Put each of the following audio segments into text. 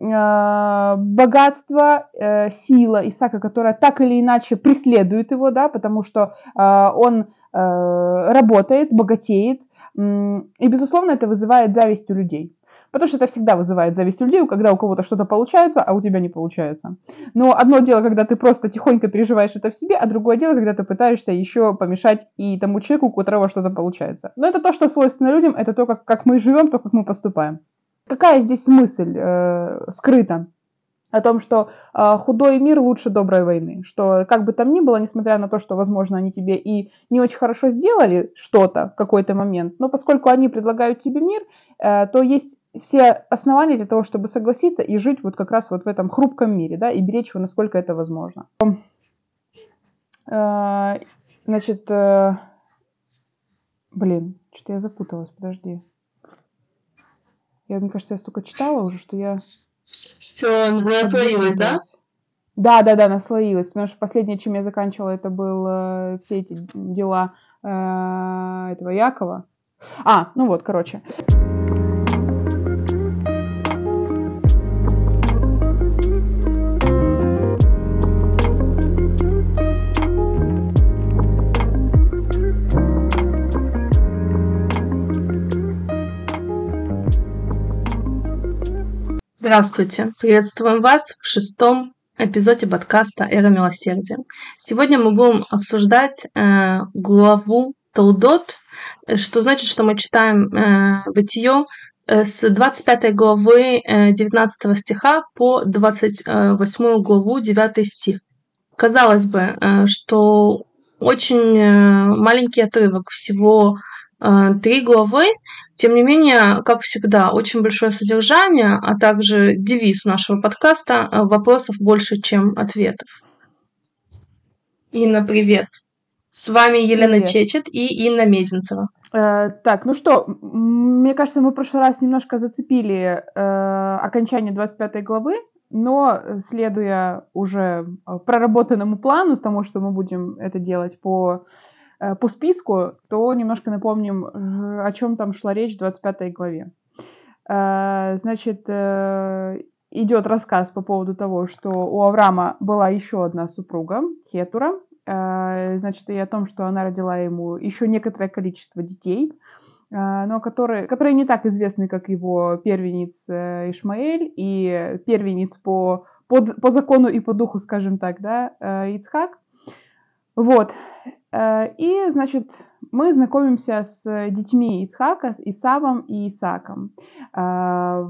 э, богатство, э, сила Исаака, которая так или иначе преследует его, да, потому что э, он э, работает, богатеет, и, безусловно, это вызывает зависть у людей. Потому что это всегда вызывает зависть у людей, когда у кого-то что-то получается, а у тебя не получается. Но одно дело, когда ты просто тихонько переживаешь это в себе, а другое дело, когда ты пытаешься еще помешать и тому человеку, у которого что-то получается. Но это то, что свойственно людям, это то, как, как мы живем, то, как мы поступаем. Какая здесь мысль э, скрыта? о том, что э, худой мир лучше доброй войны, что как бы там ни было, несмотря на то, что, возможно, они тебе и не очень хорошо сделали что-то в какой-то момент, но поскольку они предлагают тебе мир, э, то есть все основания для того, чтобы согласиться и жить вот как раз вот в этом хрупком мире, да, и беречь его, насколько это возможно. Э, значит, э, блин, что-то я запуталась, подожди. Я, мне кажется, я столько читала уже, что я все, наслоилось, да? Да, да, да, наслоилось, потому что последнее, чем я заканчивала, это был э, все эти дела э, этого Якова. А, ну вот, короче. Здравствуйте! Приветствуем вас в шестом эпизоде подкаста «Эра милосердия». Сегодня мы будем обсуждать э, главу Толдот, что значит, что мы читаем э, Бытие э, с 25 главы э, 19 стиха по 28 главу 9 стих. Казалось бы, э, что очень э, маленький отрывок всего Э, три главы. Тем не менее, как всегда, очень большое содержание, а также девиз нашего подкаста э, «Вопросов больше, чем ответов». Инна, привет! С вами Елена привет. Чечет и Инна Мезенцева. Э, так, ну что, мне кажется, мы в прошлый раз немножко зацепили э, окончание 25 главы, но следуя уже проработанному плану, тому, что мы будем это делать по Э, по списку, то немножко напомним, э, о чем там шла речь в 25 главе. Э, значит, идет рассказ по поводу того, что у Авраама была еще одна супруга, Хетура, значит, и о том, что она родила ему еще некоторое количество детей, но которые, которые не так известны, как его первенец Ишмаэль и первенец по, по, по закону и по духу, скажем так, да, Ицхак. Вот. Э, и, значит, мы знакомимся с детьми Ицхака, с Исавом и Исаком. Э,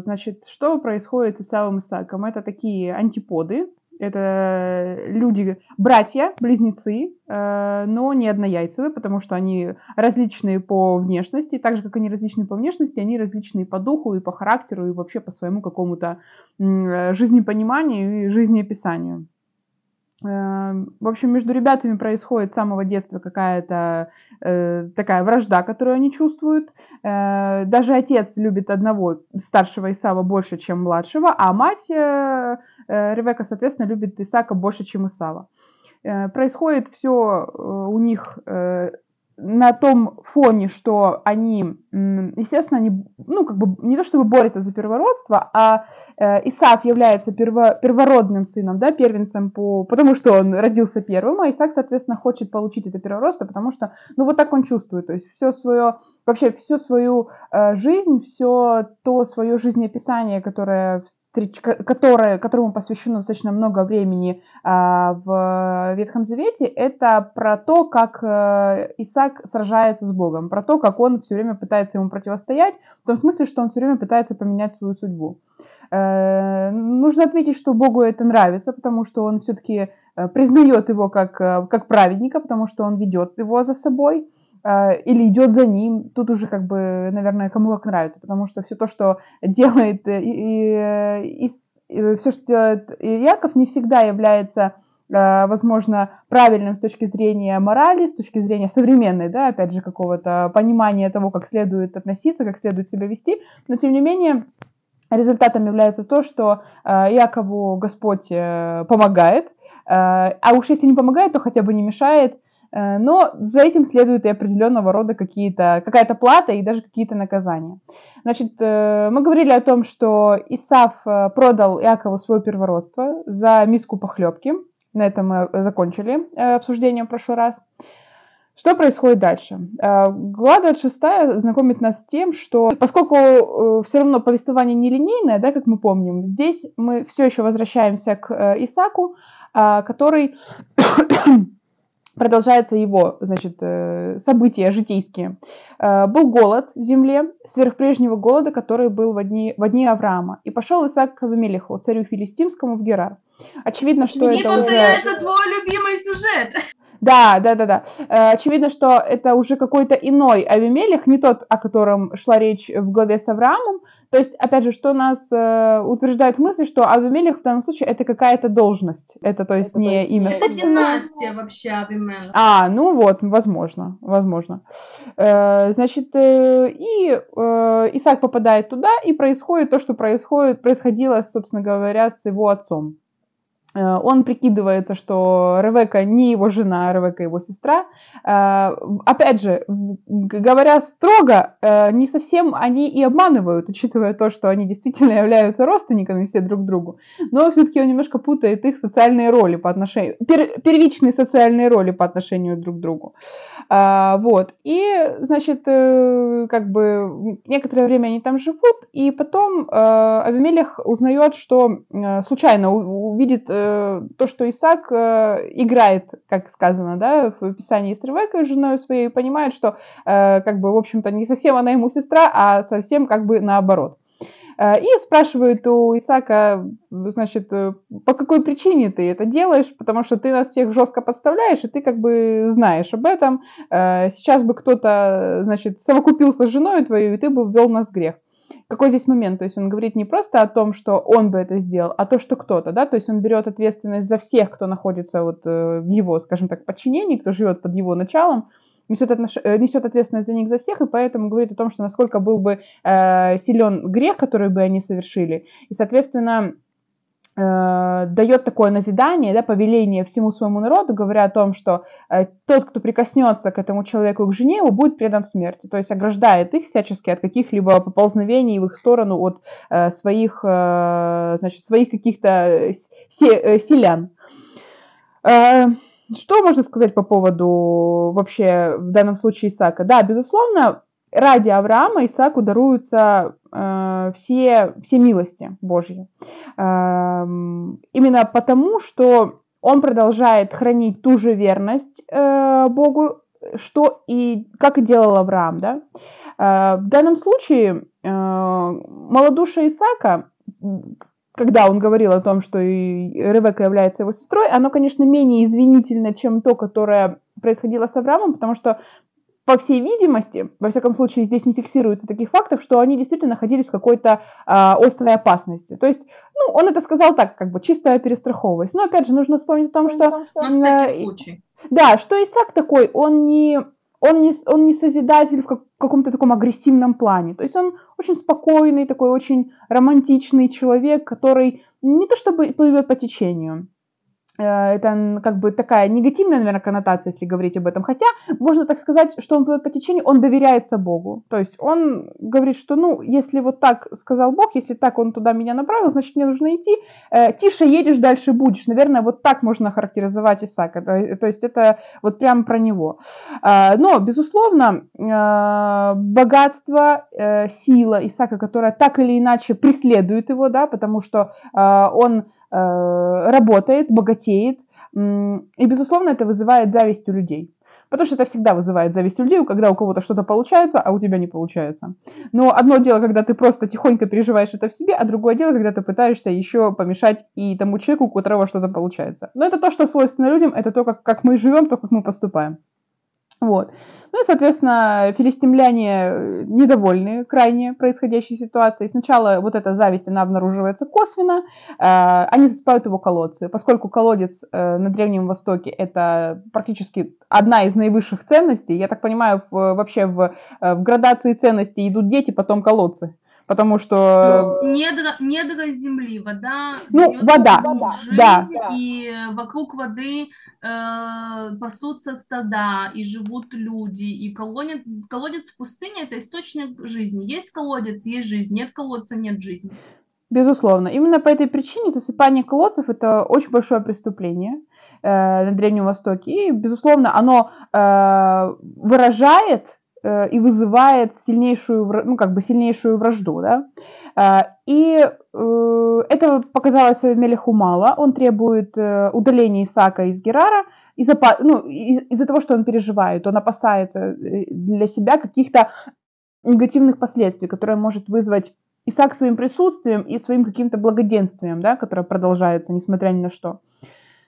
значит, что происходит с Исавом и Исаком? Это такие антиподы, это люди, братья, близнецы, э, но не однояйцевые, потому что они различные по внешности, так же, как они различны по внешности, они различные по духу и по характеру, и вообще по своему какому-то жизнепониманию и жизнеописанию. Эм, в общем, между ребятами происходит с самого детства какая-то э, такая вражда, которую они чувствуют. Э, даже отец любит одного старшего Исава больше, чем младшего, а мать э, э, Ревека, соответственно, любит Исака больше, чем Исава. Э, происходит все э, у них э, на том фоне, что они, естественно, они, ну, как бы, не то чтобы борются за первородство, а э, Исаак является перво, первородным сыном, да, первенцем, по, потому что он родился первым, а Исаак, соответственно, хочет получить это первородство, потому что, ну, вот так он чувствует, то есть все свое, вообще всю свою э, жизнь, все то свое жизнеописание, которое которое, которому посвящено достаточно много времени а, в Ветхом Завете, это про то, как э, Исаак сражается с Богом, про то, как он все время пытается ему противостоять, в том смысле, что он все время пытается поменять свою судьбу. Э, нужно отметить, что Богу это нравится, потому что он все-таки э, признает его как, как праведника, потому что он ведет его за собой. А, или идет за ним, тут уже как бы, наверное, кому как нравится, потому что все то, что делает э, и, и, и все, что делает Яков, не всегда является возможно, правильным с точки зрения морали, с точки зрения современной, да, опять же, какого-то понимания того, как следует относиться, как следует себя вести, но, тем не менее, результатом является то, что Якову Господь э, помогает, а уж если не помогает, то хотя бы не мешает, э, но за этим следует и определенного рода какие-то, какая-то плата и даже какие-то наказания. Значит, э, мы говорили о том, что Исав э, продал Иакову свое первородство за миску похлебки. На этом мы закончили обсуждение в прошлый раз. Что происходит дальше? Глава 26 знакомит нас с тем, что поскольку все равно повествование нелинейное, да, как мы помним, здесь мы все еще возвращаемся к Исаку, который продолжается его, значит, э, события житейские. Э, был голод в земле, сверхпрежнего голода, который был в дни, в дни Авраама. И пошел Исаак к Авимелеху, царю филистимскому, в Герар. Очевидно, что Не это повторяется уже... твой любимый сюжет. Да, да, да, да. Э, очевидно, что это уже какой-то иной Авимелех, не тот, о котором шла речь в главе с Авраамом. То есть, опять же, что нас э, утверждает мысль, что Авимелех в данном случае это какая-то должность. Это, то есть, это, не есть, имя. Это династия вообще Авимелех. А, ну вот, возможно, возможно. Э, значит, э, и э, Исаак попадает туда, и происходит то, что происходит, происходило, собственно говоря, с его отцом. Э, он прикидывается, что Ревека не его жена, а Ревека его сестра. Э, опять же, говоря строго, э, не совсем они и обманывают, учитывая то, что они действительно являются родственниками все друг другу. Но все-таки он немножко путает их социальные роли по отношению, пер, первичные социальные роли по отношению друг к другу. Вот. И, значит, как бы некоторое время они там живут, и потом Авимелех узнает, что случайно увидит то, что Исаак э, играет, как сказано, да, в описании с Ревекой, женой своей, понимает, что, э, как бы, в общем-то, не совсем она ему сестра, а совсем, как бы, наоборот. И спрашивает у Исаака, значит, по какой причине ты это делаешь, потому что ты нас всех жестко подставляешь, и ты как бы знаешь об этом. Сейчас бы кто-то, значит, совокупился с женой твоей, и ты бы ввел нас в грех какой здесь момент? То есть он говорит не просто о том, что он бы это сделал, а то, что кто-то, да, то есть он берет ответственность за всех, кто находится вот э, в его, скажем так, подчинении, кто живет под его началом, несет, отнош... Э, несет ответственность за них за всех, и поэтому говорит о том, что насколько был бы э, силен грех, который бы они совершили, и, соответственно, дает такое назидание, да, повеление всему своему народу, говоря о том, что э, тот, кто прикоснется к этому человеку, к жене его, будет предан смерти. То есть ограждает их всячески от каких-либо поползновений в их сторону, от э, своих, э, значит, своих каких-то се, э, селян. Э, что можно сказать по поводу вообще в данном случае Исаака? Да, безусловно, ради Авраама Исааку даруются э, все, все милости Божьи. Э, именно потому, что он продолжает хранить ту же верность э, Богу, что и как и делал Авраам. Да? Э, в данном случае э, малодушие Исаака, когда он говорил о том, что Ревека является его сестрой, оно, конечно, менее извинительно, чем то, которое происходило с Авраамом, потому что по всей видимости, во всяком случае, здесь не фиксируется таких фактов, что они действительно находились в какой-то э, острой опасности. То есть, ну, он это сказал так, как бы чисто перестраховываясь. Но опять же, нужно вспомнить о том, что... На всякий случай. Да, что Исаак такой, он не, он не, он не созидатель в как, каком-то таком агрессивном плане. То есть он очень спокойный, такой очень романтичный человек, который не то чтобы плывет по течению, Э, это как бы такая негативная, наверное, коннотация, если говорить об этом. Хотя можно так сказать, что он плывет по течению, он доверяется Богу. То есть он говорит, что, ну, если вот так сказал Бог, если так он туда меня направил, значит, мне нужно идти. Э, тише едешь, дальше будешь. Наверное, вот так можно характеризовать Исаака. То есть это вот прямо про него. Э, но, безусловно, богатство, сила Исаака, которая так или иначе преследует его, да, потому что он Э, работает, богатеет, и, безусловно, это вызывает зависть у людей. Потому что это всегда вызывает зависть у людей, когда у кого-то что-то получается, а у тебя не получается. Но одно дело, когда ты просто тихонько переживаешь это в себе, а другое дело, когда ты пытаешься еще помешать и тому человеку, у которого что-то получается. Но это то, что свойственно людям, это то, как, как мы живем, то, как мы поступаем. Вот. Ну и, соответственно, филистимляне э, недовольны крайне происходящей ситуацией. Сначала вот эта зависть, она обнаруживается косвенно. Э, они засыпают его колодцы. Поскольку колодец э, на Древнем Востоке это практически одна из наивысших ценностей, я так понимаю, в, вообще в, в градации ценностей идут дети, потом колодцы потому что... Недра, недра земли, вода Ну, вода, ему да, жизнь, да. и вокруг воды э, пасутся стада, и живут люди, и колодец, колодец в пустыне – это источник жизни. Есть колодец – есть жизнь, нет колодца – нет жизни. Безусловно. Именно по этой причине засыпание колодцев – это очень большое преступление э, на Древнем Востоке. И, безусловно, оно э, выражает э, и вызывает сильнейшую, ну, как бы сильнейшую вражду, да. Э, и э, этого показалось Авимелеху мало. Он требует э, удаления Исаака из Герара из-за, ну, из- того, что он переживает. Он опасается э, для себя каких-то негативных последствий, которые может вызвать Исаак своим присутствием и своим каким-то благоденствием, да, которое продолжается, несмотря ни на что.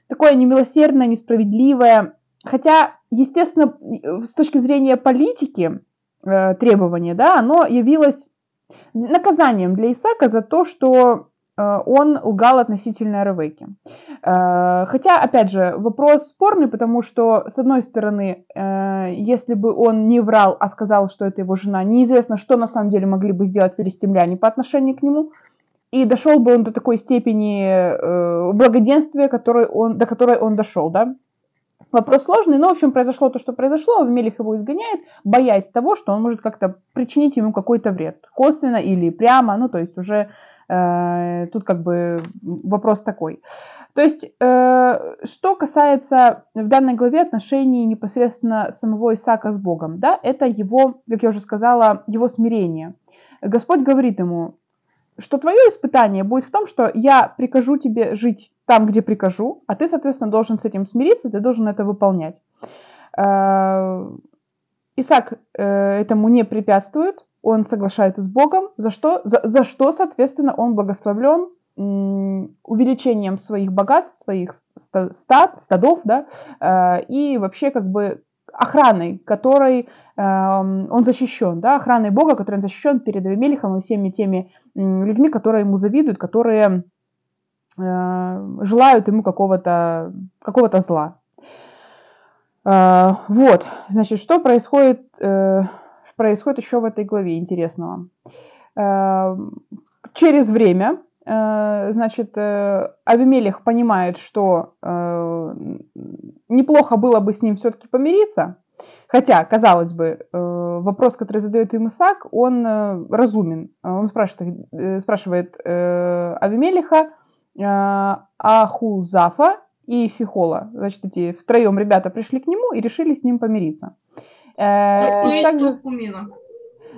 Такое немилосердное, несправедливое, хотя, естественно, с точки зрения политики требование, да, оно явилось наказанием для Исаака за то, что э, он лгал относительно Ревеки. Э, Хотя, опять же, вопрос спорный, потому что, с одной стороны, э, если бы он не врал, а сказал, что это его жена, неизвестно, что на самом деле могли бы сделать филистимляне по отношению к нему. И дошел бы он до такой степени благоденствия, которой он, до которой он дошел, да. Вопрос сложный, но, в общем, произошло то, что произошло. Авимелих его изгоняет, боясь того, что он может как-то причинить ему какой-то вред. Косвенно или прямо, ну, то есть уже э, тут как бы вопрос такой. То есть, э, что касается в данной главе отношений непосредственно самого Исаака с Богом, да, это его, как я уже сказала, его смирение. Господь говорит ему, что твое испытание будет в том, что я прикажу тебе жить там, где прикажу, а ты, соответственно, должен с этим смириться, ты должен это выполнять. Э, Исаак э, этому не препятствует, он соглашается с Богом, за что, за, за что соответственно, он благословлен увеличением своих богатств, своих ста- стад, стадов, да, э, и вообще как бы охраной, которой эм, он защищен, да, охраной Бога, которой он защищен перед Авимелихом и всеми теми людьми, которые ему завидуют, которые желают ему какого-то какого зла. Э, вот, значит, что происходит, э, происходит еще в этой главе интересного. Э, через время, э, значит, э, Авимелих понимает, что э, неплохо было бы с ним все-таки помириться, хотя, казалось бы, э, вопрос, который задает им Исаак, он э, разумен. Он спрашивает, э, спрашивает э, Авимелиха, э, Ахузафа и Фихола. Значит, эти втроем ребята пришли к нему и решили с ним помириться. Э, Исаак же- Трубку мира.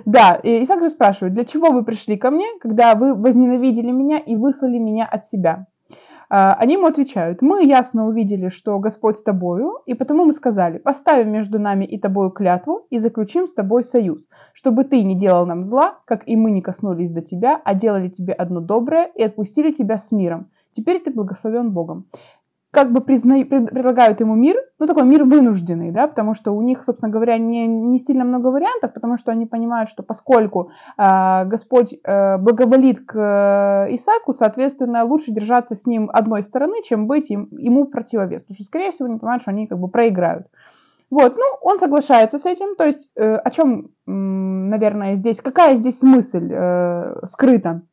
да, и Исаак же спрашивает, для чего вы пришли ко мне, когда вы возненавидели меня и выслали меня от себя? А, Они ему отвечают, мы ясно увидели, что Господь с тобою, и потому мы сказали, поставим между нами и тобою клятву и заключим с тобой союз, чтобы ты не делал нам зла, как и мы не коснулись до тебя, а делали тебе одно доброе и отпустили тебя с миром. Теперь ты благословен Богом как бы призна... пред- предлагают ему мир, ну такой мир вынужденный, да, потому что у них, собственно говоря, не, не сильно много вариантов, потому что они понимают, что поскольку а, Господь э, благоволит к э, Исааку, соответственно, лучше держаться с ним одной стороны, чем быть им, ему противовес, потому что, скорее всего, они понимают, что они как бы проиграют. Вот, ну, он соглашается с этим, то есть э, о чем, м, наверное, здесь, какая здесь мысль э, скрыта?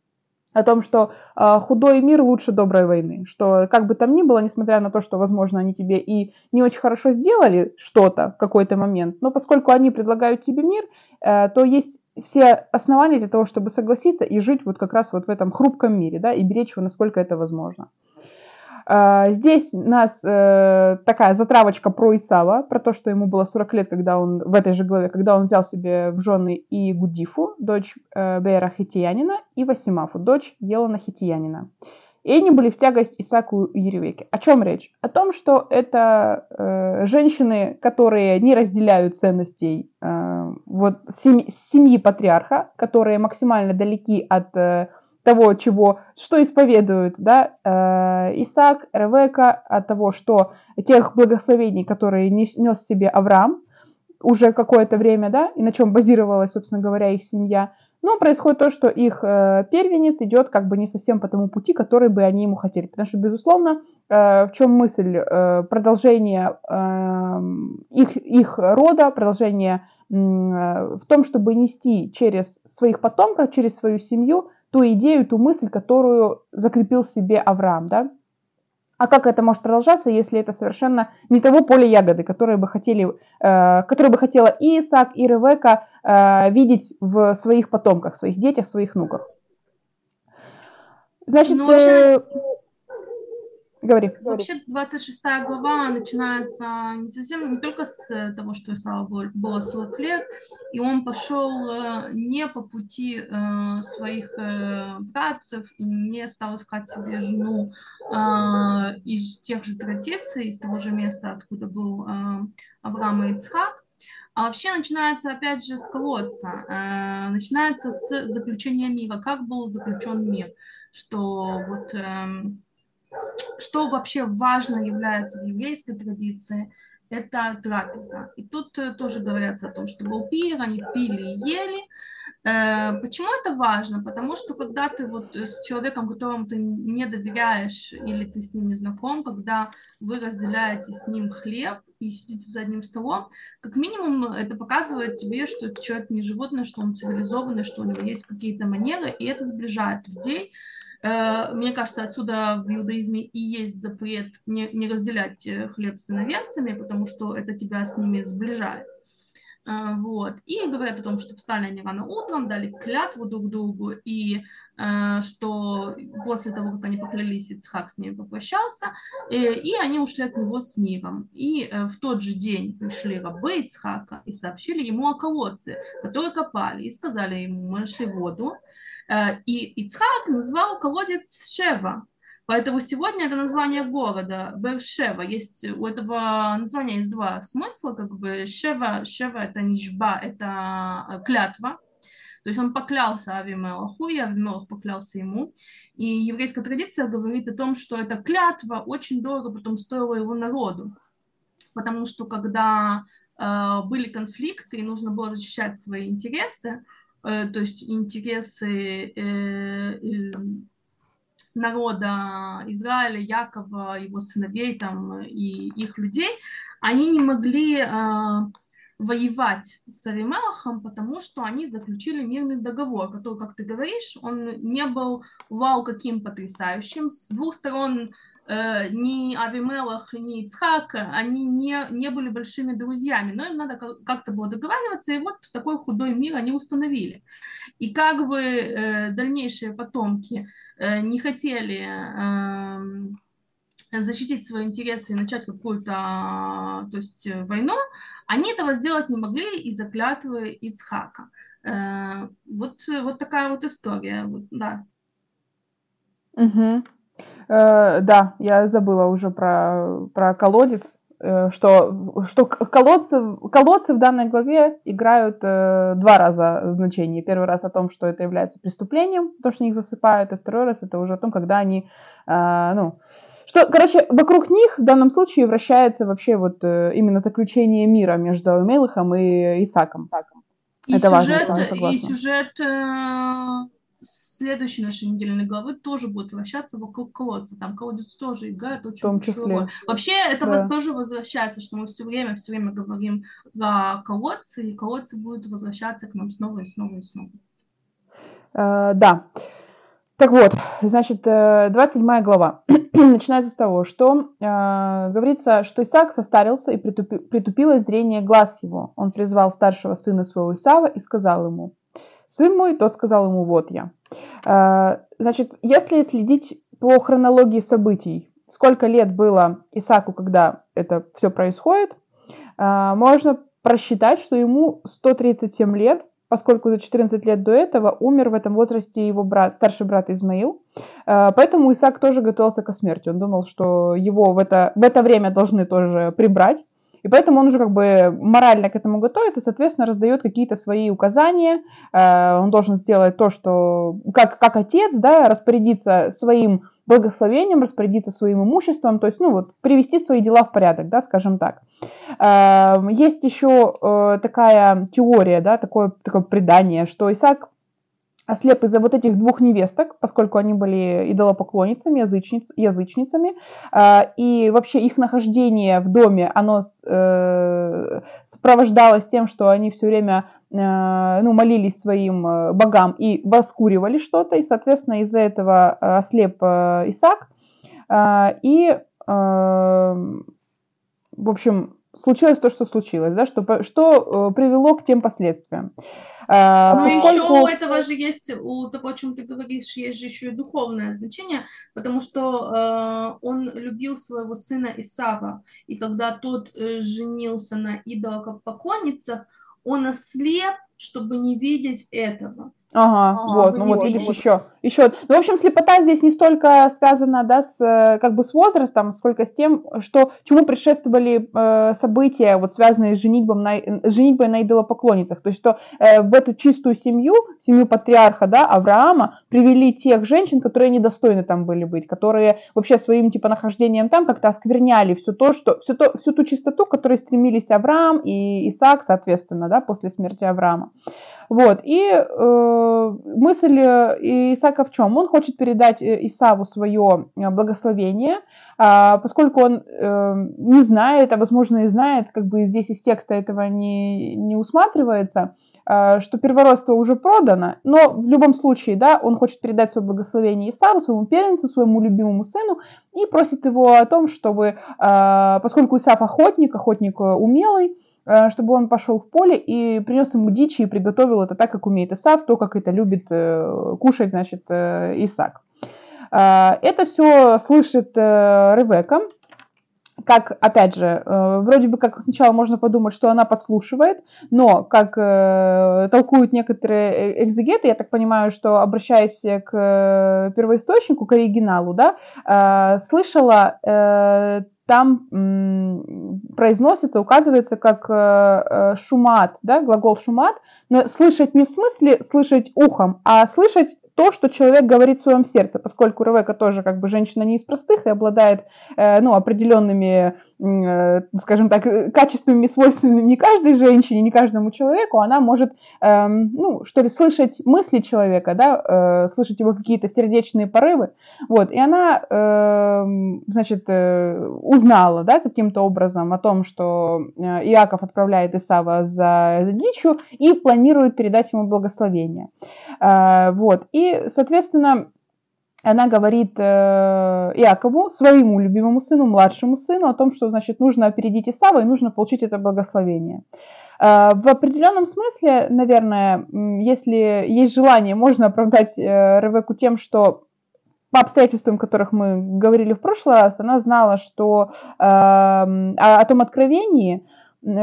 О том, что э, худой мир лучше доброй войны, что как бы там ни было, несмотря на то, что, возможно, они тебе и не очень хорошо сделали что-то в какой-то момент, но поскольку они предлагают тебе мир, э, то есть все основания для того, чтобы согласиться и жить вот как раз вот в этом хрупком мире, да, и беречь его, насколько это возможно. Э, Здесь нас э, такая затравочка про Исава, про то, что ему было 40 лет, когда он, в этой же главе, когда он взял себе в жены и Гудифу, дочь э, Бейра Хитиянина, и Васимафу, дочь Елана Хитиянина. И они были в тягость Исаку и Еревеке. О чем речь? О том, что это э, женщины, которые не разделяют ценностей э, вот, семьи, семьи патриарха, которые максимально далеки от э, того, чего, что исповедуют, да, э, Исаак, Ревека, от того, что тех благословений, которые нес, в себе Авраам уже какое-то время, да, и на чем базировалась, собственно говоря, их семья. Но происходит то, что их э, первенец идет как бы не совсем по тому пути, который бы они ему хотели. Потому что, безусловно, э, в чем мысль э, продолжения э, их, их рода, продолжения в том, чтобы нести через своих потомков, через свою семью ту идею, ту мысль, которую закрепил себе Авраам, да. А как это может продолжаться, если это совершенно не того поля ягоды, которые бы хотели, э, которые бы хотела и Исаак, и Ревека э, видеть в своих потомках, своих детях, своих внуках? Значит, ну, э, Говори. Вообще 26 глава начинается не совсем, не только с того, что Исава было 40 лет, и он пошел э, не по пути э, своих э, братцев и не стал искать себе жену из тех же традиций, из того же места, откуда был Авраам и Ицхак, а вообще начинается, опять же, с колодца. Э, начинается с заключения мира. Как был заключен мир? Что вот э, что вообще важно является в еврейской традиции, это трапеза. И тут э, тоже говорится о том, что был пир, они пили и ели. Э, почему это важно? Потому что когда ты вот с человеком, которому ты не доверяешь или ты с ним не знаком, когда вы разделяете с ним хлеб и сидите за одним столом, как минимум это показывает тебе, что человек не животное, что он цивилизованный, что у него есть какие-то манеры, и это сближает людей. Э, мне кажется, отсюда в иудаизме и есть запрет не, не разделять э, хлеб с иноверцами, потому что это тебя с ними сближает. Э, вот. И говорят о том, что встали они рано утром, дали клятву друг другу, и что после того, как они поклялись, Ицхак с ними попрощался, и они ушли от него с миром. И в тот же день пришли рабы Ицхака и сообщили ему о колодце, который копали, и сказали ему, мы нашли воду, Э, и Ицхак назвал колодец Шева. Поэтому сегодня это название города Бершева. Есть у этого названия есть два смысла, как бы Шева, Шева это нишба, это э, клятва. То есть он поклялся Авимелаху, и Авимелах поклялся ему. И еврейская традиция говорит о том, что эта клятва очень дорого потом стоила его народу. Потому что когда э, были конфликты и нужно было защищать свои интересы, Э, то есть интересы э, э, народа Израиля, Якова, его сыновей там, и их людей, они не могли воевать с Авимелахом, потому что они заключили мирный договор, который, как ты говоришь, он не был вау каким потрясающим. С двух сторон э, ни Авимелах, ни Ицхак, они не, не были большими друзьями, но им надо как-то было договариваться, и вот такой худой мир они установили. И как бы э, дальнейшие потомки э, не хотели э, защитить свои интересы и начать какую-то то есть, войну, они этого сделать не могли из-за клятвы Ицхака. Э, вот, вот такая вот история, вот, да. Угу. Э, да, я забыла уже про, про колодец, э, что, что колодцы, колодцы в данной главе играют э, два раза значение. Первый раз о том, что это является преступлением, то, что их засыпают, и второй раз это уже о том, когда они, э, ну, что, короче, вокруг них в данном случае вращается вообще вот э, именно заключение мира между Мелыхом и Исаком. И это сюжет, важно, и сюжет э, следующей нашей недельной главы тоже будет вращаться вокруг колодца. Там колодец тоже играет очень большую роль. Вообще это да. тоже возвращается, что мы все время, все время говорим про колодцы, и колодцы будут возвращаться к нам снова и снова и снова. Uh, да. Так вот, значит, 27 э, глава начинается с того, что э, говорится, что Исаак состарился и притупи, притупило зрение глаз его. Он призвал старшего сына своего Исава и сказал ему, сын мой, тот сказал ему, вот я. Э, значит, если следить по хронологии событий, сколько лет было Исааку, когда это все происходит, э, можно просчитать, что ему 137 лет, поскольку за 14 лет до этого умер в этом возрасте его брат, старший брат Измаил. Э, поэтому Исаак тоже готовился к смерти. Он думал, что его в это, в это время должны тоже прибрать. И поэтому он уже как бы морально к этому готовится, соответственно, раздает какие-то свои указания. Э, он должен сделать то, что как, как отец, да, распорядиться своим благословением, распорядиться своим имуществом, то есть, ну вот, привести свои дела в порядок, да, скажем так. Э, есть еще э, такая теория, да, такое, такое предание, что Исаак ослеп из-за вот этих двух невесток, поскольку они были идолопоклонницами, язычниц, язычницами, а, и вообще их нахождение в доме, оно э, сопровождалось тем, что они все время э, ну, молились своим э, богам и воскуривали что-то, и, соответственно, из-за этого ослеп Исаак, а, и, в общем, случилось то, что случилось, да, что, что привело к тем последствиям. А, Но поскольку... еще у этого же есть, у того, о чем ты говоришь, есть же еще и духовное значение, потому что э, он любил своего сына Исава, и когда тот э, женился на идолопоклонницах, он ослеп, чтобы не видеть этого. Ага, а, вот, ну вот видишь, еще, еще. Ну, в общем, слепота здесь не столько связана, да, с, э, как бы с возрастом, сколько с тем, что, чему предшествовали э, события, вот, связанные с женитьбой на, женитьбой на идолопоклонницах. То есть, что э, в эту чистую семью, семью патриарха, да, Авраама, привели тех женщин, которые недостойны там были быть, которые вообще своим, типа, нахождением там как-то оскверняли все то, что, все то, всю ту чистоту, к которой стремились Авраам и Исаак, соответственно, да, после смерти Авраама. Вот, и э, мысль э, Исаака в чем? Он хочет передать э, Исаву свое э, благословение, э, поскольку он э, не знает, а возможно и знает, как бы здесь из текста этого не, не усматривается, э, что первородство уже продано, но в любом случае, да, он хочет передать свое благословение Исаву, своему первенцу, своему любимому сыну, и просит его о том, чтобы, э, поскольку Исав охотник, охотник умелый, чтобы он пошел в поле и принес ему дичи и приготовил это так, как умеет Исав, то, как это любит э, кушать, значит, э, Исаак. Это все слышит Ревека, как, опять же, вроде бы как сначала можно подумать, что она подслушивает, но, как толкуют некоторые экзегеты, я так понимаю, что, обращаясь к первоисточнику, к оригиналу, да, слышала там произносится, указывается как э, э, шумат, да, глагол шумат, но слышать не в смысле слышать ухом, а слышать то, что человек говорит в своем сердце, поскольку Ревека тоже как бы женщина не из простых и обладает э, ну, определенными, скажем так, качествами, свойственными не каждой женщине, не каждому человеку, она может, э, ну, что ли, слышать мысли человека, да, слышать его какие-то сердечные порывы, вот, и она, э, значит, узнала, да, каким-то образом о том, что э, Иаков отправляет Исава за, за дичью и планирует передать ему благословение. Э, вот, и соответственно, она говорит э, Иакову, своему любимому сыну, младшему сыну, о том, что, значит, нужно опередить Исава и нужно получить это благословение. В определенном смысле, наверное, если есть желание, можно оправдать э, Ревеку тем, что по обстоятельствам, о которых мы говорили в прошлый раз, она знала, что э, о, о том откровении,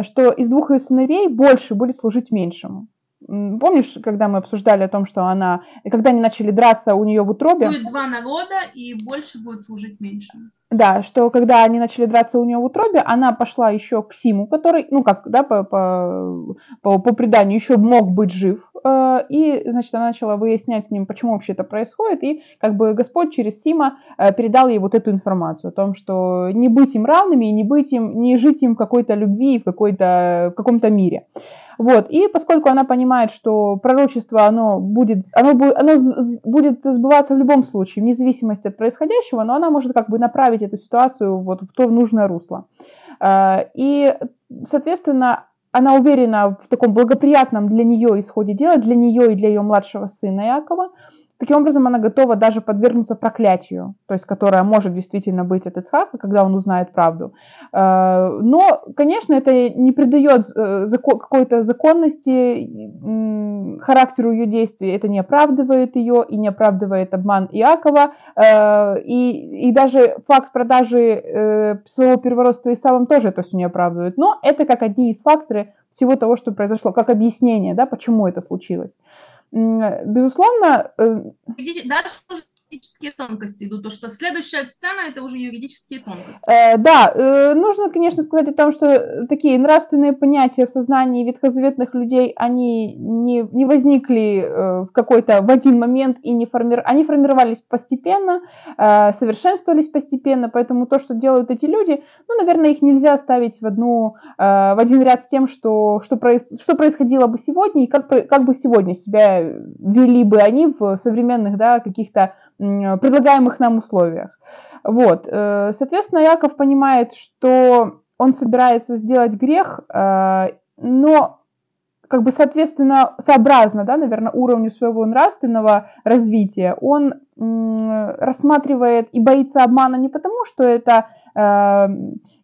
что из двух ее сыновей больше будет служить меньшему. Помнишь, когда мы обсуждали о том, что она, когда они начали драться у нее в утробе? Будет два народа, и больше будет служить меньше. Да, что когда они начали драться у нее в утробе, она пошла еще к Симу, который, ну как, да, по, по, по, по преданию еще мог быть жив. Э, и, значит, она начала выяснять с ним, почему вообще это происходит. И как бы Господь через Сима э, передал ей вот эту информацию о том, что не быть им равными, не быть им, не жить им какой-то любви, в, какой-то, в каком-то мире. Вот. И поскольку она понимает, что пророчество, оно будет, оно, оно будет сбываться в любом случае, вне зависимости от происходящего, но она может как бы направить эту ситуацию вот в то нужное русло. Э, и, соответственно, она уверена в таком благоприятном для нее исходе дела, для нее и для ее младшего сына Якова, Таким образом, она готова даже подвергнуться проклятию, то есть которое может действительно быть от Ицхака, когда он узнает правду. Э, но, конечно, это не придает э, какой-то законности характеру ее действий, это не оправдывает ее и не оправдывает обман Иакова, э, и, и даже факт продажи своего первородства Исавом тоже это все не оправдывает. Но это как одни из факторов всего того, что произошло, как объяснение, да, почему это случилось. Безусловно... Дальше юридические тонкости идут, то что следующая сцена это уже юридические тонкости. Э, да, э, нужно, конечно, сказать о том, что такие нравственные понятия в сознании ветхозаветных людей, они не, не возникли э, в какой-то в один момент и не формир... они формировались постепенно, э, совершенствовались постепенно, поэтому то, что делают эти люди, ну, наверное, их нельзя ставить в одну э, в один ряд с тем, что что, проис... что происходило бы сегодня и как как бы сегодня себя вели бы они в современных, да, каких-то предлагаемых нам условиях. Вот. Э, соответственно, Яков понимает, что он собирается сделать грех, э, но как бы соответственно, сообразно, да, наверное, уровню своего нравственного развития, он рассматривает и боится обмана не потому, что это э,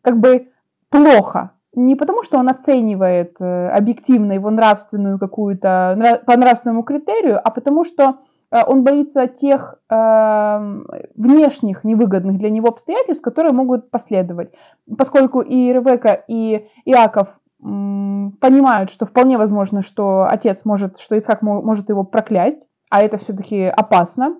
как бы плохо, не потому, что он оценивает объективно его нравственную какую-то, по нравственному критерию, а потому что Э, он боится тех э, внешних невыгодных для него обстоятельств, которые могут последовать. Поскольку и Ревека, и Иаков м, понимают, что вполне возможно, что отец может, что Исхак может его проклясть, а это все-таки опасно.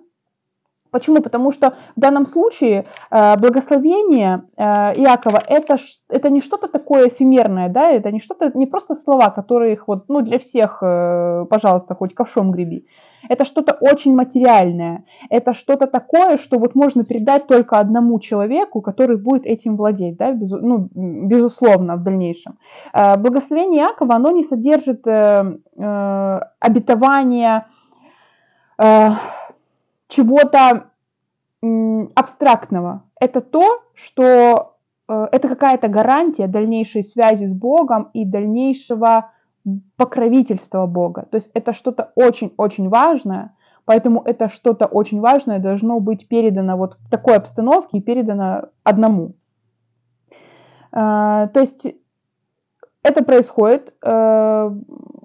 Почему? Потому что в данном случае э, благословение э, Иакова это, это не что-то такое эфемерное, да, это не что-то, не просто слова, которые их вот, ну, для всех, э, пожалуйста, хоть ковшом греби. Это что-то очень материальное. Это что-то такое, что вот можно передать только одному человеку, который будет этим владеть, да, без, ну, безусловно, в дальнейшем. Э, благословение Иакова, оно не содержит э, э, обетования э, чего-то э, абстрактного. Это то, что э, это какая-то гарантия дальнейшей связи с Богом и дальнейшего покровительство Бога. То есть это что-то очень-очень важное, поэтому это что-то очень важное должно быть передано вот в такой обстановке и передано одному. А, то есть это происходит, э,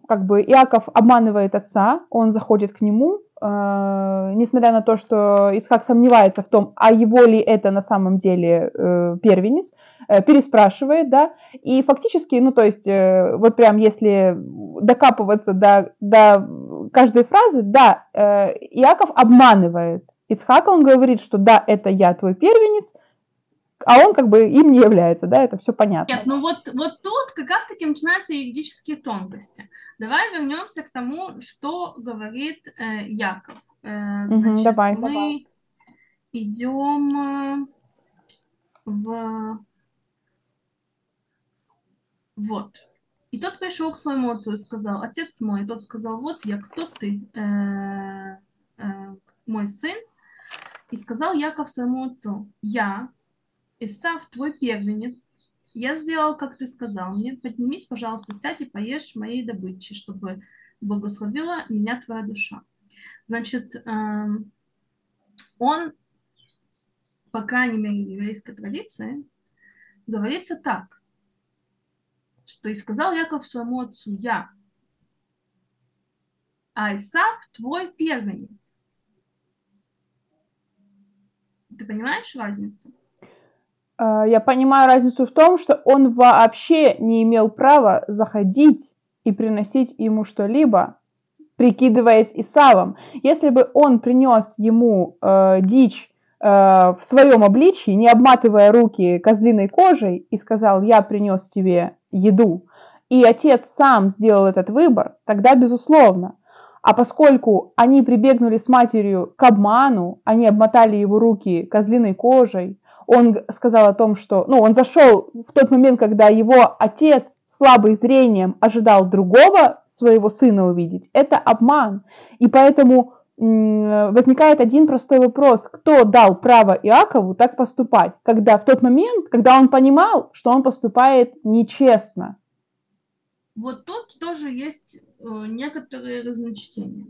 как бы Иаков обманывает отца, он заходит к нему, э, несмотря на то, что Исхак сомневается в том, а его ли это на самом деле э, первенец, э, переспрашивает, да, и фактически, ну, то есть, э, вот прям если докапываться до, до каждой фразы, да, э, Иаков обманывает Ицхака, он говорит, что да, это я твой первенец, а он как бы им не является, да, это все понятно. Нет, ну вот, вот тут как раз-таки начинаются юридические тонкости. Давай вернемся к тому, что говорит э, Яков. Э, значит, угу, давай, мы давай. идем э, в... Вот. И тот пришел к своему отцу и сказал, отец мой, и тот сказал, вот я, кто ты, э, э, мой сын? И сказал Яков своему отцу, я, Исав, твой первенец, я сделал, как ты сказал мне. Поднимись, пожалуйста, сядь и поешь моей добычи, чтобы благословила меня твоя душа. Значит, эм, он, по крайней мере, еврейской традиции, говорится так, что и сказал Яков своему отцу, я, а Исав твой первенец. Ты понимаешь разницу? А, я понимаю разницу в том, что он вообще не имел права заходить и приносить ему что-либо, прикидываясь Исавом. Если бы он принес ему э, дичь э, в своем обличии, не обматывая руки козлиной кожей, и сказал, я принес тебе еду, и отец сам сделал этот выбор, тогда безусловно. А поскольку они прибегнули с матерью к обману, они обмотали его руки козлиной кожей, он сказал о том, что, ну, он зашел в тот момент, когда его отец, слабый зрением, ожидал другого своего сына увидеть. Это обман. И поэтому возникает один простой вопрос. Кто дал право Иакову так поступать, когда в тот момент, когда он понимал, что он поступает нечестно? Вот тут тоже есть э, некоторые разночтения.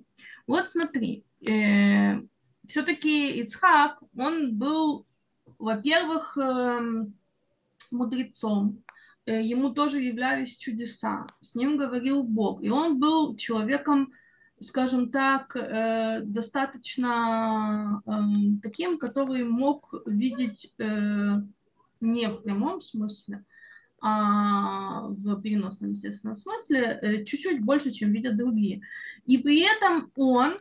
Вот смотри, э, все-таки Ицхак, он был во-первых, эм, мудрецом, э, ему тоже являлись чудеса, с ним говорил Бог, и он был человеком, скажем так, э, достаточно эм, таким, который мог видеть э, не в прямом смысле, а в переносном, естественно, смысле, чуть-чуть больше, чем видят другие. И при этом он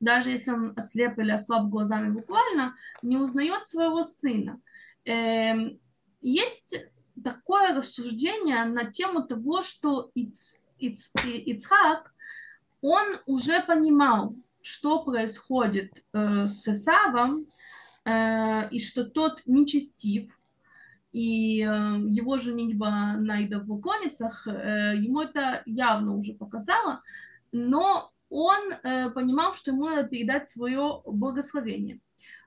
даже если он ослеп или ослаб глазами буквально, не узнает своего сына. Эм, есть такое рассуждение на тему того, что Иц, Иц, Ицхак, он уже понимал, что происходит э, с Исавом, э, и что тот нечестив, и э, его женитьба на идолопоклонницах, э, ему это явно уже показало, но он э, понимал, что ему надо передать свое благословение.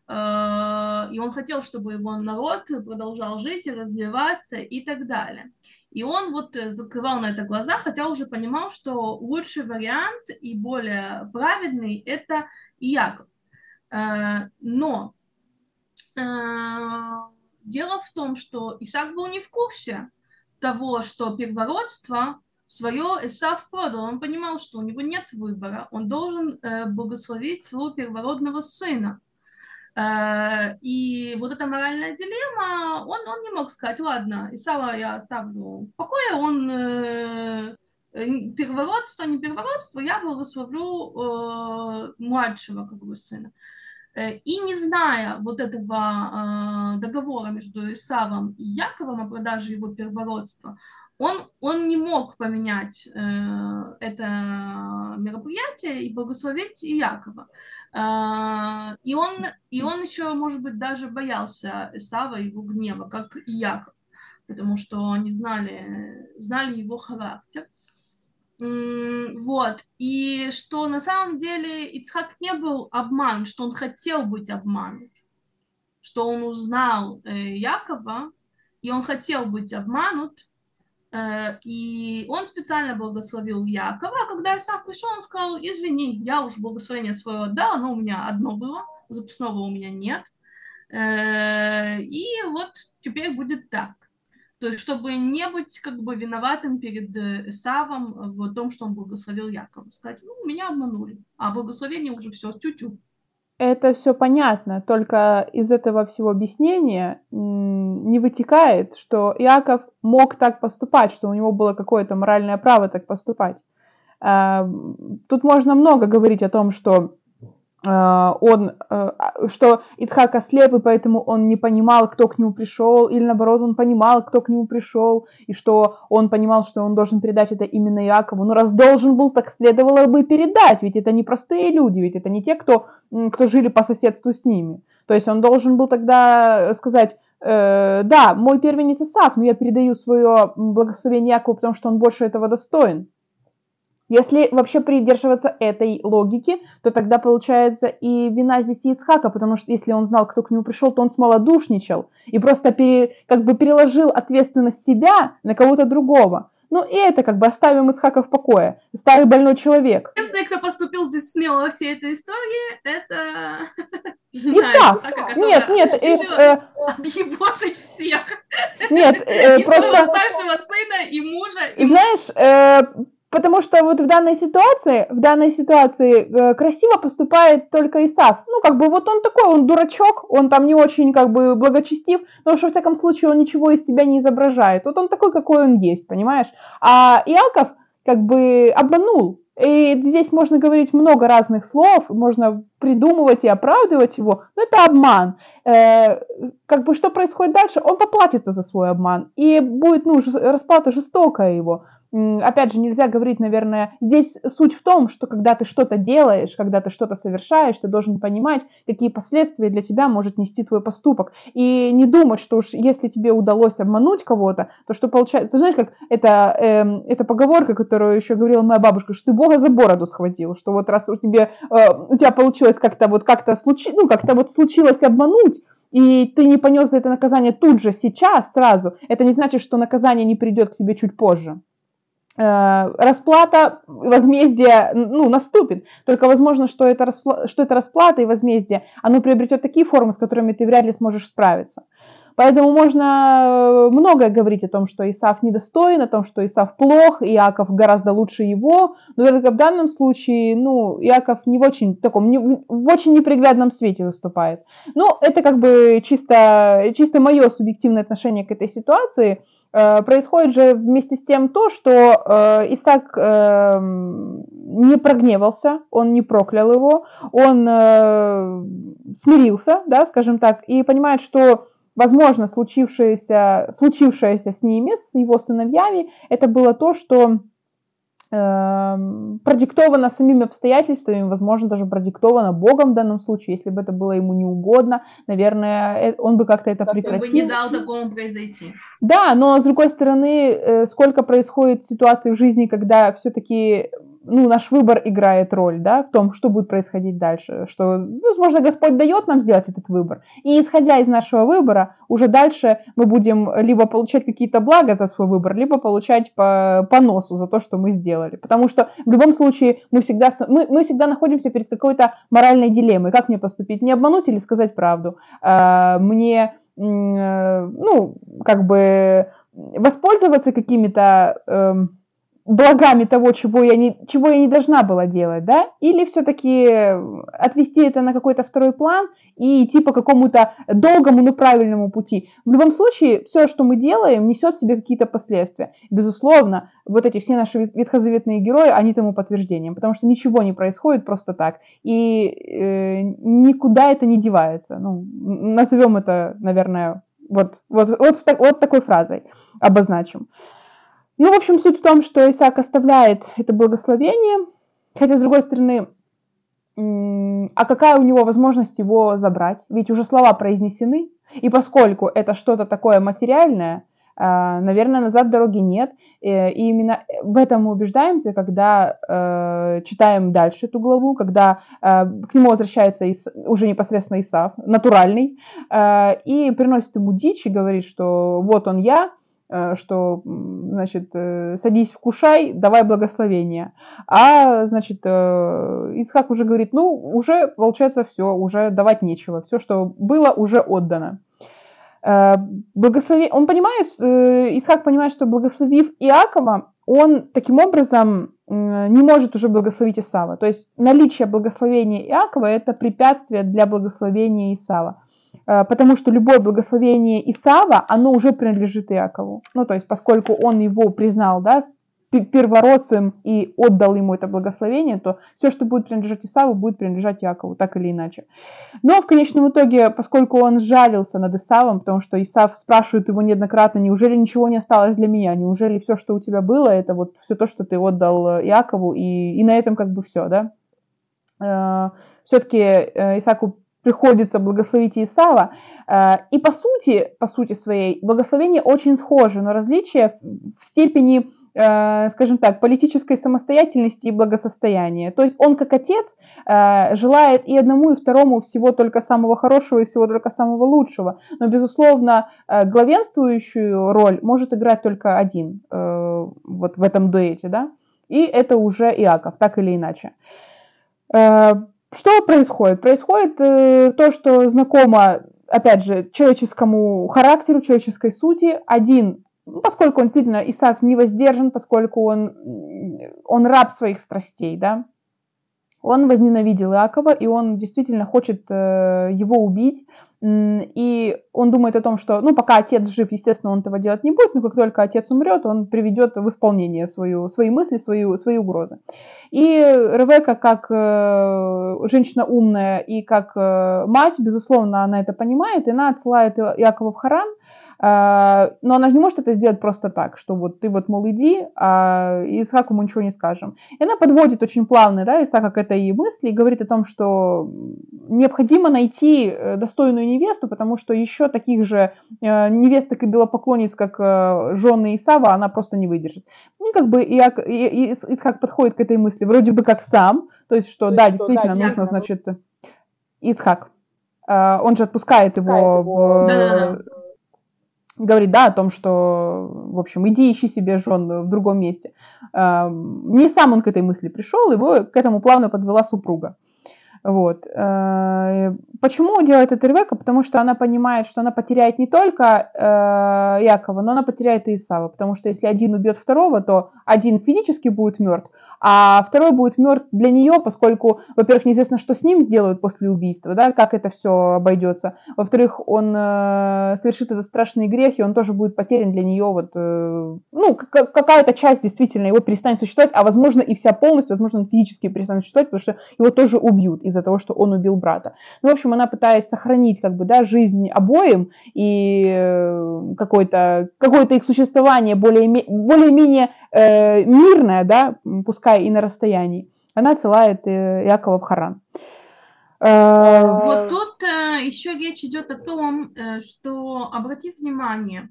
Э, и он хотел, чтобы его народ продолжал жить и развиваться и так далее. И он вот э, закрывал на это глаза, хотя уже понимал, что лучший вариант и более праведный – это Иаков. Но дело в том, что Исаак был не в курсе того, что первородство свое Исав продал. Он понимал, что у него нет выбора. Он должен э, благословить своего первородного сына. Э, и вот эта моральная дилемма, он, он не мог сказать, ладно, Исава я оставлю в покое, он э, первородство, не первородство, я благословлю младшего как бы сына. И не зная вот этого договора между Исавом и Яковом о продаже его первородства, он, он не мог поменять э, это мероприятие и благословить Иакова. Э, и, он, и он еще, может быть, даже боялся Исава, его гнева, как и Яков, потому что они знали, знали его характер. Вот. И что на самом деле Ицхак не был обман, что он хотел быть обманут, что он узнал э, Якова, и он хотел быть обманут, и он специально благословил Якова, а когда Исаак пришел, он сказал, извини, я уж благословение свое отдал, но у меня одно было, запасного у меня нет. Э, и вот теперь будет так. То есть, чтобы не быть как бы виноватым перед Исавом в том, что он благословил Якова. Сказать, ну, меня обманули, а благословение уже все, тю-тю. Это все понятно, только из этого всего объяснения не вытекает, что Иаков мог так поступать, что у него было какое-то моральное право так поступать. А, тут можно много говорить о том, что он, э, что Ицхак ослеп, и поэтому он не понимал, кто к нему пришел, или наоборот, он понимал, кто к нему пришел, и что он понимал, что он должен передать это именно Иакову. Ну, раз должен был, так следовало бы передать, ведь это не простые люди, ведь это не те, кто, кто жили по соседству с ними. То есть он должен был тогда сказать, э, да, мой первенец Исаак, но я передаю свое благословение Якову, потому что он больше этого достоин. Если вообще придерживаться этой логики, то тогда получается и вина здесь и Ицхака, потому что если он знал, кто к нему пришел, то он смолодушничал и просто пере, как бы переложил ответственность себя на кого-то другого. Ну и это как бы оставим Ицхака в покое. Старый больной человек. Если кто поступил здесь смело во всей этой истории, это жена Исаак. Исаака, Нет, нет. Э, объебошить всех. Нет, э, просто... старшего сына и мужа. И... Знаешь, э, Потому что вот в данной ситуации, в данной ситуации э, красиво поступает только Исав. Ну, как бы вот он такой, он дурачок, он там не очень как бы благочестив, но уж во всяком случае он ничего из себя не изображает. Вот он такой, какой он есть, понимаешь? А Иаков как бы обманул. И здесь можно говорить много разных слов, можно придумывать и оправдывать его, но это обман. Э, как бы что происходит дальше? Он поплатится за свой обман, и будет ну, расплата жестокая его опять же, нельзя говорить, наверное, здесь суть в том, что когда ты что-то делаешь, когда ты что-то совершаешь, ты должен понимать, какие последствия для тебя может нести твой поступок. И не думать, что уж если тебе удалось обмануть кого-то, то что получается, знаешь, как это, э, это поговорка, которую еще говорила моя бабушка, что ты Бога за бороду схватил, что вот раз у тебя, э, у тебя получилось как-то вот как-то случилось, ну, как-то вот случилось обмануть, и ты не понес за это наказание тут же, сейчас, сразу, это не значит, что наказание не придет к тебе чуть позже. Э, расплата, возмездие ну, наступит. Только возможно, что это, распла- что это расплата и возмездие, оно приобретет такие формы, с которыми ты вряд ли сможешь справиться. Поэтому можно э, многое говорить о том, что Исаф недостоин, о том, что Исаф плох, Иаков гораздо лучше его, но только в данном случае, ну, Иаков не в очень таком, не, в очень неприглядном свете выступает. Ну, это как бы чисто, чисто мое субъективное отношение к этой ситуации – происходит же вместе с тем то, что э, Исаак э, не прогневался, он не проклял его, он э, смирился, да, скажем так, и понимает, что возможно случившееся, случившееся с ними, с его сыновьями, это было то, что продиктовано самими обстоятельствами, возможно, даже продиктовано Богом в данном случае, если бы это было ему не угодно, наверное, э, он бы как-то это как прекратил. Бы не дал такому произойти. Да, но с другой стороны, э, сколько происходит ситуаций в жизни, когда все-таки ну, наш выбор играет роль, да, в том, что будет происходить дальше, что, возможно, Господь дает нам сделать этот выбор, и исходя из нашего выбора, уже дальше мы будем либо получать какие-то блага за свой выбор, либо получать по, по носу за то, что мы сделали, потому что в любом случае мы всегда, мы, мы всегда находимся перед какой-то моральной дилеммой, как мне поступить, не обмануть или сказать правду, а, мне, э, ну, как бы воспользоваться какими-то эм, благами того, чего я не, чего я не должна была делать, да, или все-таки отвести это на какой-то второй план и идти по какому-то долгому, но правильному пути. В любом случае, все, что мы делаем, несет в себе какие-то последствия. Безусловно, вот эти все наши ветхозаветные герои, они тому подтверждением, потому что ничего не происходит просто так, и э, никуда это не девается. Ну, назовем это, наверное, вот, вот, вот, вот такой фразой обозначим. Ну, в общем, суть в том, что Исаак оставляет это благословение, хотя, с другой стороны, а какая у него возможность его забрать? Ведь уже слова произнесены, и поскольку это что-то такое материальное, а, наверное, назад дороги нет. Э, и именно в этом мы убеждаемся, когда э, читаем дальше эту главу, когда э, к нему возвращается уже непосредственно Исав, натуральный, и приносит ему дичь и говорит, что вот он я, Э, что, значит, э, садись, вкушай, давай благословение. А, значит, э, Исхак уже говорит, ну, уже, получается, все, уже давать нечего. Все, что было, уже отдано. Благослови... Он понимает, Исхак понимает, что благословив Иакова, он таким образом не может уже благословить Исава. То есть наличие благословения Иакова – это препятствие для благословения Исава. Э, потому что любое благословение Исава, оно уже принадлежит Иакову. Ну, то есть, поскольку он его признал, да, первородцем и отдал ему это благословение, то все, что будет принадлежать Исаву, будет принадлежать Якову, так или иначе. Но в конечном итоге, поскольку он жалился над Исавом, потому что Исав спрашивает его неоднократно, неужели ничего не осталось для меня, неужели все, что у тебя было, это вот все то, что ты отдал Якову, и, и на этом как бы все, да? Э, Все-таки э, Исаку приходится благословить Исава. Э, и по сути, по сути своей, благословение очень схоже, но различие в степени э, скажем так, политической самостоятельности и благосостояния. То есть он как отец э, желает и одному, и второму всего только самого хорошего и всего только самого лучшего. Но, безусловно, главенствующую роль может играть только один вот в этом дуэте, да, и это уже Иаков, так или иначе. Что происходит? Происходит э, то, что знакомо, опять же, человеческому характеру, человеческой сути. Один, ну, поскольку он действительно Исаак не воздержан, поскольку он, он раб своих страстей, да, он возненавидел Иакова, и он действительно хочет э, его убить. И он думает о том, что, ну, пока отец жив, естественно, он этого делать не будет, но как только отец умрет, он приведет в исполнение свою, свои мысли, свою, свои угрозы. И Ревека, как э, женщина умная и как э, мать, безусловно, она это понимает, и она отсылает Иакова в Харан, а, но она же не может это сделать просто так, что вот ты вот, мол, иди, а Исхаку мы ничего не скажем. И она подводит очень плавно, да, Исаака к этой мысли и говорит о том, что необходимо найти э, достойную невесту, потому что еще таких же э, невесток и белопоклонниц, как э, жены Исава, она просто не выдержит. И как бы Иак, Исхак подходит к этой мысли вроде бы как сам, то есть что, то да, что, действительно, да, нужно, значит, Исхак. Он же отпускает, отпускает его, его в... Да, да, да говорит, да, о том, что, в общем, иди ищи себе жен в другом месте. Не сам он к этой мысли пришел, его к этому плавно подвела супруга. Вот. Э, почему делает это Ревека? Потому что она понимает, что она потеряет не только э, Якова, но она потеряет и Исава. Потому что если один убьет второго, то один физически будет мертв, а второй будет мертв для нее, поскольку, во-первых, неизвестно, что с ним сделают после убийства, да, как это все обойдется. Во-вторых, он э, совершит этот страшный грех, и он тоже будет потерян для нее, вот, э, ну, какая-то часть действительно его перестанет существовать, а возможно и вся полностью, возможно, он физически перестанет существовать, потому что его тоже убьют из-за того, что он убил брата. Ну, в общем, она пытаясь сохранить, как бы, да, жизнь обоим и э, какое-то какое их существование более-менее более э, мирное, да, пускай пускай и на расстоянии, она отсылает э, Якова в Харан. Э, вот тут э, еще речь идет о том, что, обратив внимание,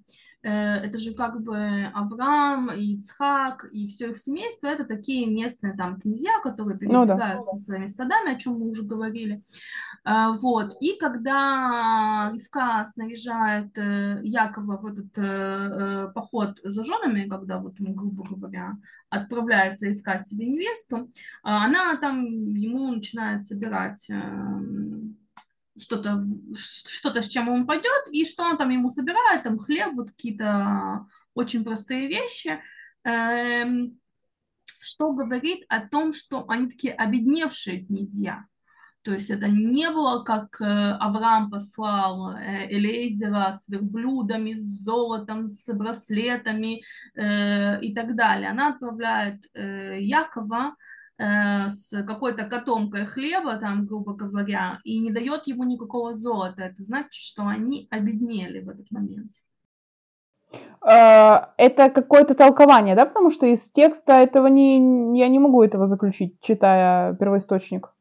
это же как бы Авраам, и Ицхак и все их семейство, это такие местные там князья, которые передвигаются ну, да. своими стадами, о чем мы уже говорили. А, вот. И когда Ривка снаряжает э, Якова в этот э, э, поход за женами, когда вот он, грубо говоря, отправляется искать себе невесту, а, она там ему начинает собирать что-то, что-то, с чем он пойдет, и что он там ему собирает, там хлеб, вот какие-то очень простые вещи, эм, что говорит о том, что они такие обедневшие князья. То есть это не было, как э, Авраам послал э, Элейзера с верблюдами, с золотом, с браслетами э, и так далее. Она отправляет Якова с какой-то котомкой хлеба, там, грубо говоря, и не дает ему никакого золота. Это значит, что они обеднели в этот момент. Это какое-то толкование, да, потому что из текста этого не, я не могу этого заключить, читая первоисточник.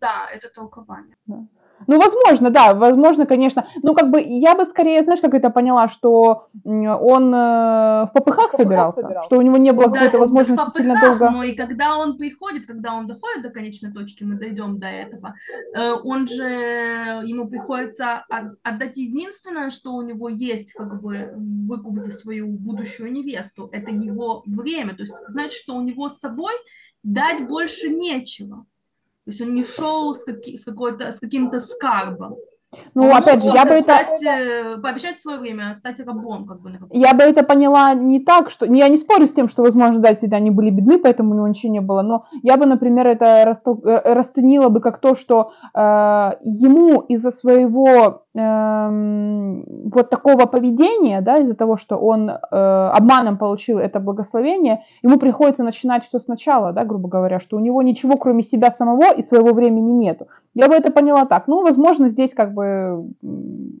Да, это толкование. Да. Ну, возможно, да, возможно, конечно. Ну, как бы я бы скорее, знаешь, как это поняла, что он э, в попыхах собирался, собирался, что у него не было да, какой-то возможности попыхах, сильно долго. Но и когда он приходит, когда он доходит до конечной точки, мы дойдем до этого, э, он же ему приходится отдать единственное, что у него есть, как бы выкуп за свою будущую невесту, это его время. То есть значит, что у него с собой дать больше нечего. То есть он не шел с, каки, с, с каким-то скарбом. Ну, он опять же, я бы стать, это... Пообещать свое время, стать рабом, как бы. Я бы это поняла не так, что... Я не спорю с тем, что, возможно, да, всегда они были бедны, поэтому у него ничего не было, но я бы, например, это растол... Э, расценила бы как то, что э, ему из-за своего э, вот такого поведения, да, из-за того, что он э, обманом получил это благословение, ему приходится начинать все сначала, да, грубо говоря, что у него ничего, кроме себя самого и своего времени нету. Я бы это поняла так. Ну, возможно, здесь как бы,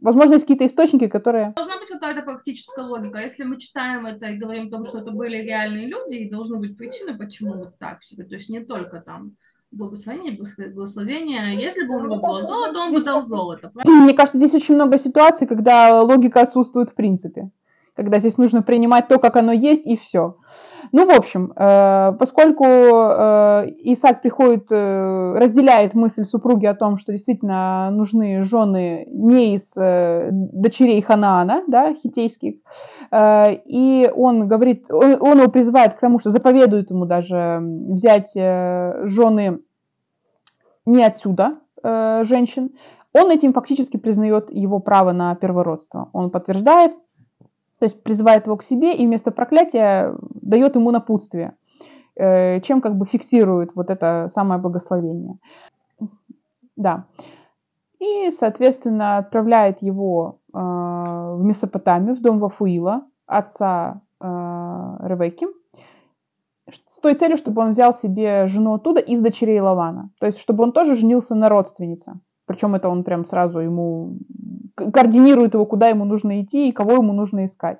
возможно, есть какие-то источники, которые... Должна быть какая-то практическая логика. Если мы читаем это и говорим о том, что это были реальные люди, и должны быть причины, почему вот так себе. То есть не только там благословение, благословение. Если бы у него было золото, он бы дал золото. Мне кажется, здесь очень много ситуаций, когда логика отсутствует в принципе. Когда здесь нужно принимать то, как оно есть, и все. Ну, в общем, э, поскольку э, Исаак приходит, э, разделяет мысль супруги о том, что действительно нужны жены не из дочерей Ханаана, да, хитейских, и он говорит, он, он его призывает к тому, что заповедует ему даже взять жены не отсюда, женщин, он этим фактически признает его право на первородство. Он подтверждает, то есть призывает его к себе и вместо проклятия дает ему напутствие, э, чем как бы фиксирует вот это самое благословение. Да. И, соответственно, отправляет его э, в Месопотамию, в дом Вафуила, отца э, Ревеки, с той целью, чтобы он взял себе жену оттуда из дочерей Лавана. То есть, чтобы он тоже женился на родственнице. Причем это он прям сразу ему координирует его, куда ему нужно идти и кого ему нужно искать.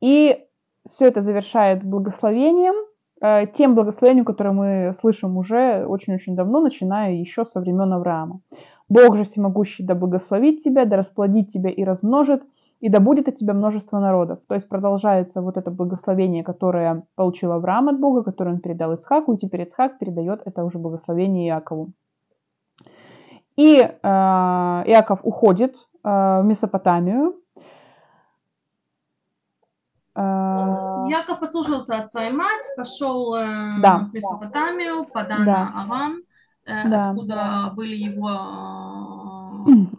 И все это завершает благословением, э, тем благословением, которое мы слышим уже очень-очень давно, начиная еще со времен Авраама. Бог же всемогущий да благословит тебя, да расплодит тебя и размножит, и да будет от тебя множество народов. То есть продолжается вот это благословение, которое получил Авраам от Бога, которое он передал Исхаку, и теперь Исхак передает это уже благословение Иакову. И э, Иаков уходит э, в Месопотамию. Э, Яков послушался отца и мать, пошел э, да. в Месопотамию, Падана, да. Авам, э, Да. откуда были его...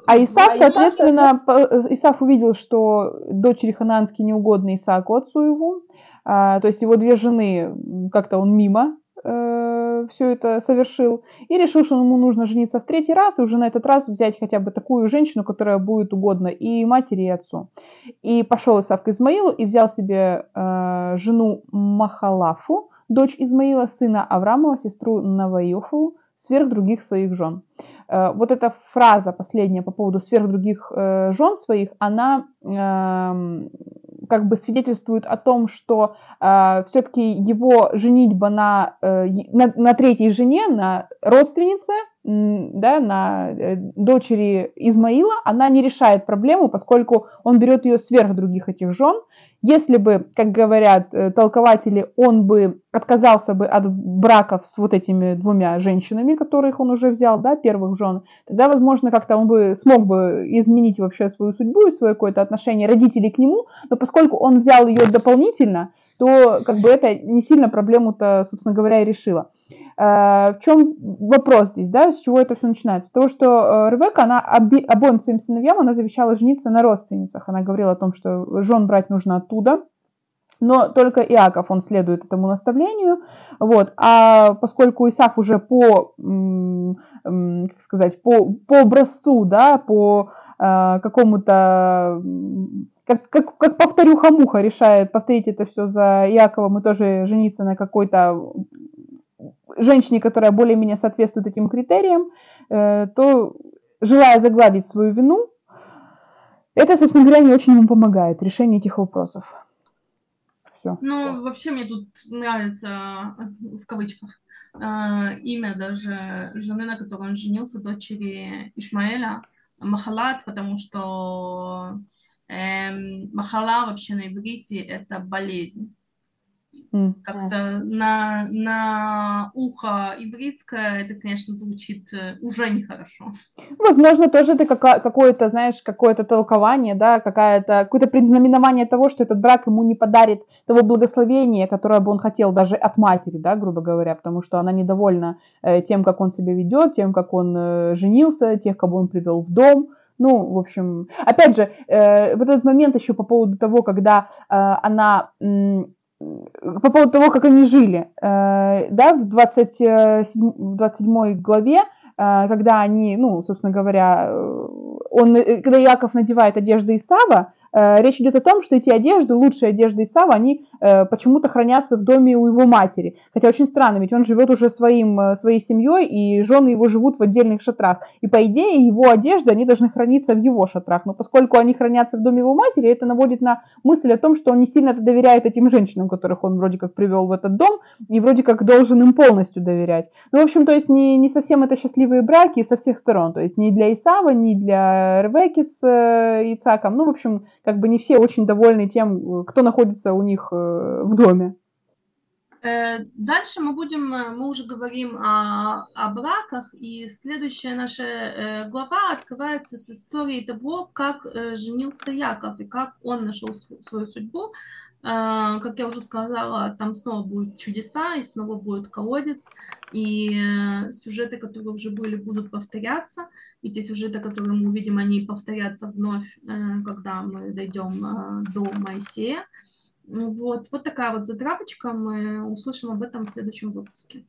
А Исаак, соответственно, по- Исаак увидел, что дочери хананские неугодны Исааку, отцу его. А, то есть его две жены, как-то он мимо все это совершил. И решил, что ему нужно жениться в третий раз, и уже на этот раз взять хотя бы такую женщину, которая будет угодна и матери, и отцу. И пошел Исаак к Измаилу и взял себе э, жену Махалафу, дочь Измаила, сына Авраамова, сестру Наваиофу, сверх других своих жен. Э, вот эта фраза последняя по поводу сверх других э, жен своих, она эм, как бы свидетельствует о том, что э, все-таки его женитьба на, на, на третьей жене, на родственнице, да, на дочери Измаила, она не решает проблему, поскольку он берет ее сверх других этих жен. Если бы, как говорят э, толкователи, он бы отказался бы от браков с вот этими двумя женщинами, которых он уже взял, да, первых жен, тогда, возможно, как-то он бы смог бы изменить вообще свою судьбу и свое какое-то отношение родителей к нему, но поскольку он взял ее дополнительно, то как бы это не сильно проблему-то, собственно говоря, и решило. Э, В чем вопрос здесь, да, с чего это все начинается? С того, что э, Ревека, она оби- обоим своим сыновьям, она завещала жениться на родственницах. Она говорила о том, что жен брать нужно оттуда, но только Иаков, он следует этому наставлению, вот, а поскольку Исаак уже по, как сказать, по, по образцу, да, по э, какому-то, как, как, как повторюха-муха решает повторить это все за Иаковом и тоже жениться на какой-то женщине, которая более-менее соответствует этим критериям, э, то, желая загладить свою вину, это, собственно говоря, не очень ему помогает в решении этих вопросов. Все. Ну, вообще мне тут нравится, в кавычках, э, имя даже жены, на которой он женился, дочери Ишмаэля, Махалат, потому что эм, Махала вообще на иврите это болезнь. Как-то на, на ухо ивритское это, конечно, звучит э, уже нехорошо. Возможно, тоже это какое-то, знаешь, какое-то толкование, да, какая-то, какое-то предзнаменование того, что этот брак ему не подарит того благословения, которое бы он хотел даже от матери, да, грубо говоря, потому что она недовольна э, тем, как он себя ведет, тем, как он э, женился, тех, кого он привел в дом. Ну, в общем, опять же, э, вот этот момент еще по поводу того, когда э, она м, по поводу того, как они жили, э, да, в, 27, в 27 главе, э, когда они, ну, собственно говоря, э, он, э, когда Яков надевает одежды Исава, э, речь идет о том, что эти одежды, лучшие одежды Исава, они э, почему-то хранятся в доме у его матери. Хотя очень странно, ведь он живет уже своим, э, своей семьей, и жены его живут в отдельных шатрах. И по идее его одежды, они должны храниться в его шатрах. Но поскольку они хранятся в доме его матери, это наводит на мысль о том, что он не сильно доверяет этим женщинам, которых он вроде как привел в этот дом, и вроде как должен им полностью доверять. Ну, в общем, то есть не, не совсем это счастливые браки со всех сторон. То есть ни для Исава, ни для Ревеки с э, Ицаком. Ну, в общем, как бы не все очень довольны тем, кто находится у них э, в доме. Э, Дальше мы будем, э, мы уже говорим о, о браках, и следующая наша э, глава открывается с историей того, как женился Яков и как он нашел св- свою судьбу. Как я уже сказала, там снова будут чудеса, и снова будет колодец, и сюжеты, которые уже были, будут повторяться, и те сюжеты, которые мы увидим, они повторятся вновь, когда мы дойдем до Моисея. Вот, вот такая вот затравочка. Мы услышим об этом в следующем выпуске.